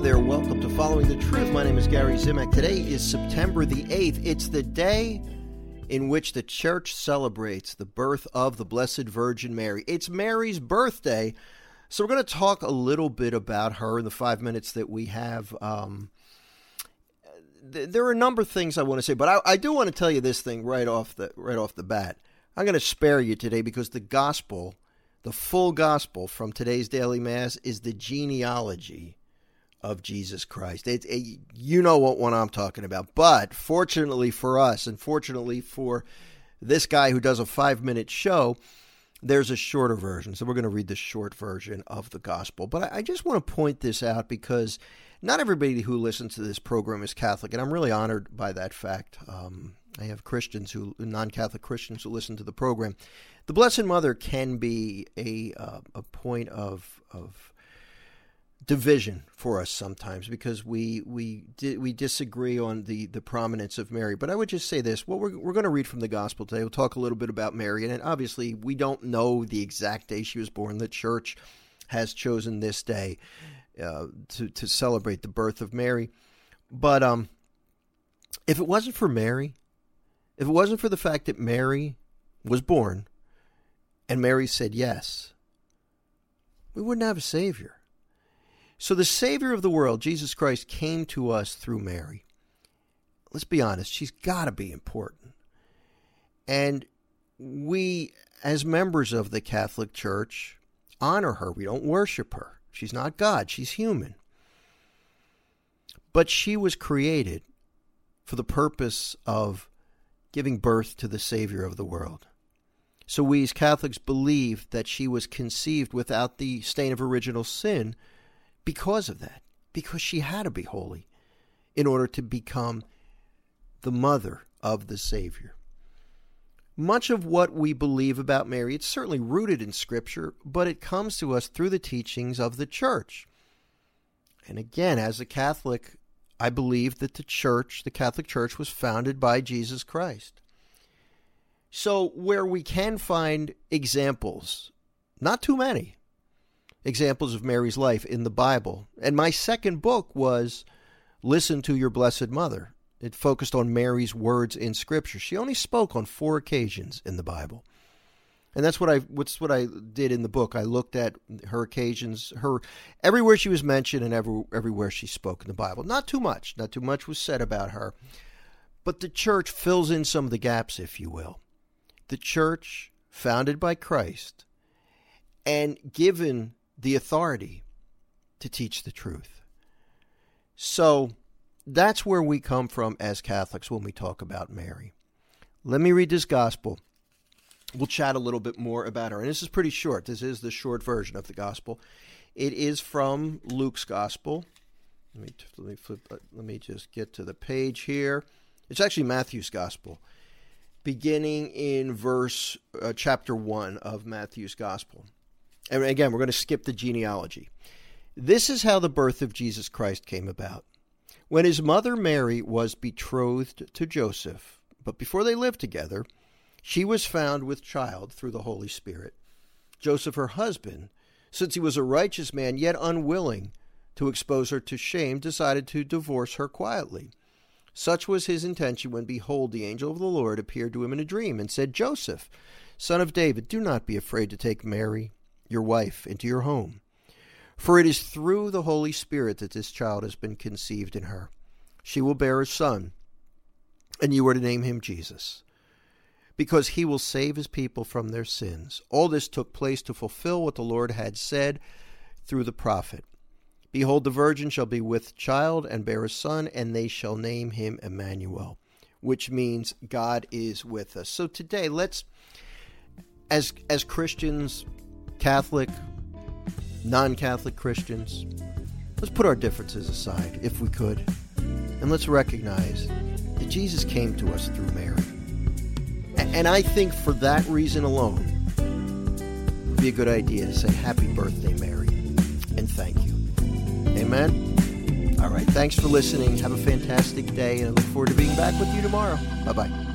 There, welcome to Following the Truth. My name is Gary Zimak. Today is September the 8th. It's the day in which the church celebrates the birth of the Blessed Virgin Mary. It's Mary's birthday. So we're going to talk a little bit about her in the five minutes that we have. Um, th- there are a number of things I want to say, but I, I do want to tell you this thing right off the right off the bat. I'm going to spare you today because the gospel, the full gospel from today's daily mass, is the genealogy of Jesus Christ. It, it, you know what one I'm talking about. But fortunately for us, and fortunately for this guy who does a five minute show, there's a shorter version. So we're going to read the short version of the gospel. But I, I just want to point this out because not everybody who listens to this program is Catholic, and I'm really honored by that fact. Um, I have Christians who, non-Catholic Christians, who listen to the program. The Blessed Mother can be a uh, a point of of division for us sometimes because we we di- we disagree on the the prominence of Mary. But I would just say this: what we're we're going to read from the Gospel today. We'll talk a little bit about Mary, and obviously we don't know the exact day she was born. The Church has chosen this day uh, to to celebrate the birth of Mary. But um, if it wasn't for Mary, if it wasn't for the fact that Mary was born, and Mary said yes, we wouldn't have a Savior. So the Savior of the world, Jesus Christ, came to us through Mary. Let's be honest, she's got to be important. And we, as members of the Catholic Church, honor her. We don't worship her. She's not God, she's human. But she was created for the purpose of giving birth to the Savior of the world. So we as Catholics believe that she was conceived without the stain of original sin because of that, because she had to be holy in order to become the mother of the Savior. Much of what we believe about Mary, it's certainly rooted in Scripture, but it comes to us through the teachings of the Church. And again, as a Catholic, I believe that the Church, the Catholic Church, was founded by Jesus Christ. So, where we can find examples, not too many, examples of Mary's life in the Bible. And my second book was Listen to Your Blessed Mother. It focused on Mary's words in Scripture. She only spoke on four occasions in the Bible. And that's what I what's what I did in the book. I looked at her occasions, her everywhere she was mentioned and every, everywhere she spoke in the Bible. Not too much. Not too much was said about her. But the church fills in some of the gaps, if you will. The church, founded by Christ and given the authority to teach the truth. So that's where we come from as Catholics when we talk about Mary. Let me read this gospel. We'll chat a little bit more about her. And this is pretty short. This is the short version of the gospel. It is from Luke's gospel. Let me, let me flip, uh, let me just get to the page here. It's actually Matthew's gospel, beginning in verse uh, chapter 1 of Matthew's gospel. And again, we're going to skip the genealogy. This is how the birth of Jesus Christ came about. When his mother Mary was betrothed to Joseph, but before they lived together, she was found with child through the Holy Spirit. Joseph, her husband, since he was a righteous man, yet unwilling to expose her to shame, decided to divorce her quietly. Such was his intention when, behold, the angel of the Lord appeared to him in a dream and said, Joseph, son of David, do not be afraid to take Mary your wife, into your home. For it is through the Holy Spirit that this child has been conceived in her. She will bear a son, and you are to name him Jesus, because he will save his people from their sins. All this took place to fulfill what the Lord had said through the prophet. Behold, the virgin shall be with child and bear a son, and they shall name him Emmanuel, which means God is with us. So today, let's, as as Christians, Catholic, non Catholic Christians, let's put our differences aside, if we could, and let's recognize that Jesus came to us through Mary. And I think for that reason alone, it would be a good idea to say happy birthday, Mary, and thank you. Amen? All right, thanks for listening. Have a fantastic day, and I look forward to being back with you tomorrow. Bye bye.